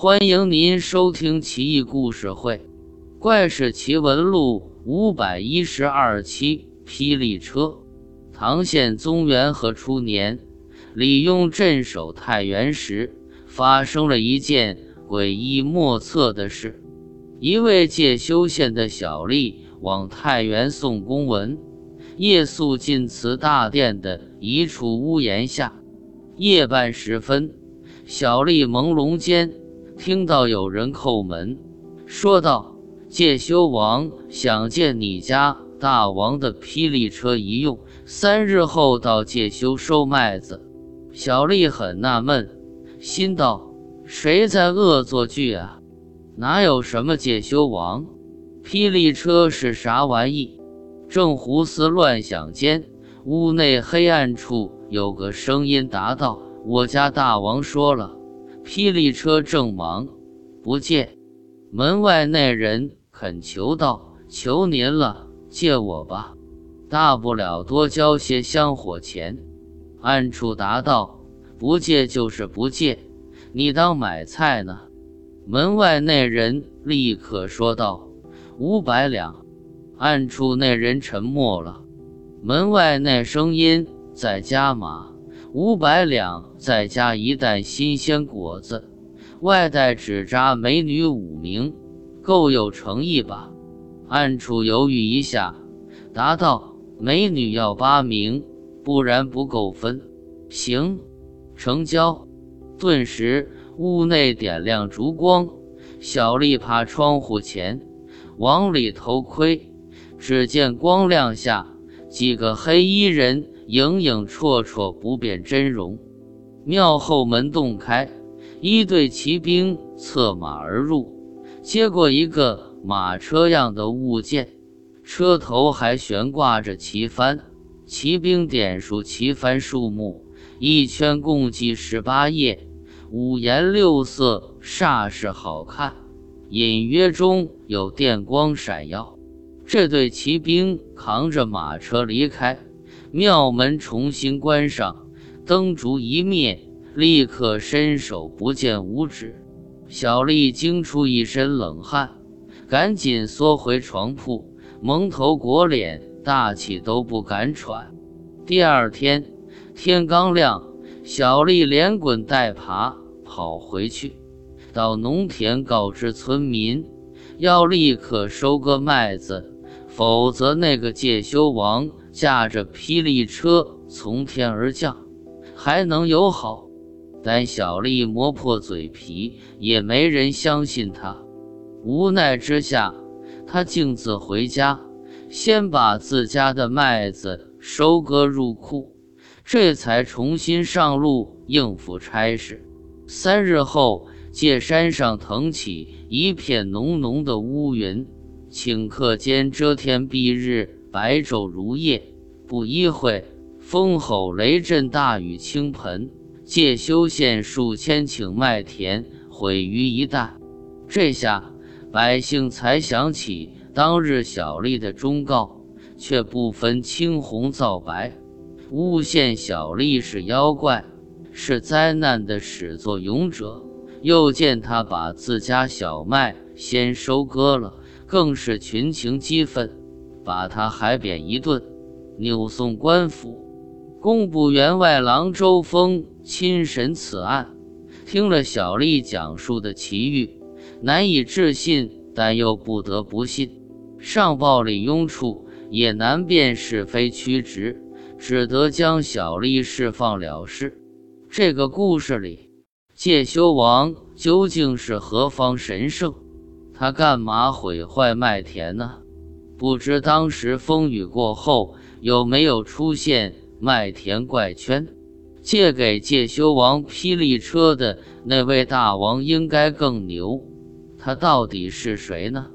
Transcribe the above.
欢迎您收听《奇异故事会·怪事奇闻录》五百一十二期。霹雳车。唐宪宗元和初年，李邕镇守太原时，发生了一件诡异莫测的事。一位介休县的小吏往太原送公文，夜宿晋祠大殿的一处屋檐下。夜半时分，小吏朦胧间。听到有人叩门，说道：“介休王想借你家大王的霹雳车一用，三日后到介休收麦子。”小丽很纳闷，心道：“谁在恶作剧啊？哪有什么介休王？霹雳车是啥玩意？”正胡思乱想间，屋内黑暗处有个声音答道：“我家大王说了。”霹雳车正忙，不借。门外那人恳求道：“求您了，借我吧，大不了多交些香火钱。”暗处答道：“不借就是不借，你当买菜呢？”门外那人立刻说道：“五百两。”暗处那人沉默了。门外那声音在加码。五百两，再加一袋新鲜果子，外带纸扎美女五名，够有诚意吧？暗处犹豫一下，答道：“美女要八名，不然不够分。”行，成交。顿时屋内点亮烛光，小丽爬窗户前往里偷窥，只见光亮下几个黑衣人。影影绰绰，不辨真容。庙后门洞开，一队骑兵策马而入，接过一个马车样的物件，车头还悬挂着旗幡。骑兵点数旗幡数目，一圈共计十八页，五颜六色，煞是好看。隐约中有电光闪耀。这队骑兵扛着马车离开。庙门重新关上，灯烛一灭，立刻伸手不见五指。小丽惊出一身冷汗，赶紧缩回床铺，蒙头裹脸，大气都不敢喘。第二天天刚亮，小丽连滚带爬跑回去，到农田告知村民，要立刻收割麦子，否则那个介休王。驾着霹雳车从天而降，还能有好？但小丽磨破嘴皮，也没人相信他。无奈之下，他径自回家，先把自家的麦子收割入库，这才重新上路应付差事。三日后，界山上腾起一片浓浓的乌云，顷刻间遮天蔽日。白昼如夜，不一会，风吼雷震，大雨倾盆，介休县数千顷麦田毁于一旦。这下百姓才想起当日小丽的忠告，却不分青红皂白，诬陷小丽是妖怪，是灾难的始作俑者。又见他把自家小麦先收割了，更是群情激愤。把他海扁一顿，扭送官府。工部员外郎周峰亲审此案，听了小丽讲述的奇遇，难以置信，但又不得不信。上报李雍处也难辨是非曲直，只得将小丽释放了事。这个故事里，介休王究竟是何方神圣？他干嘛毁坏麦田呢？不知当时风雨过后有没有出现麦田怪圈？借给介休王霹雳车的那位大王应该更牛，他到底是谁呢？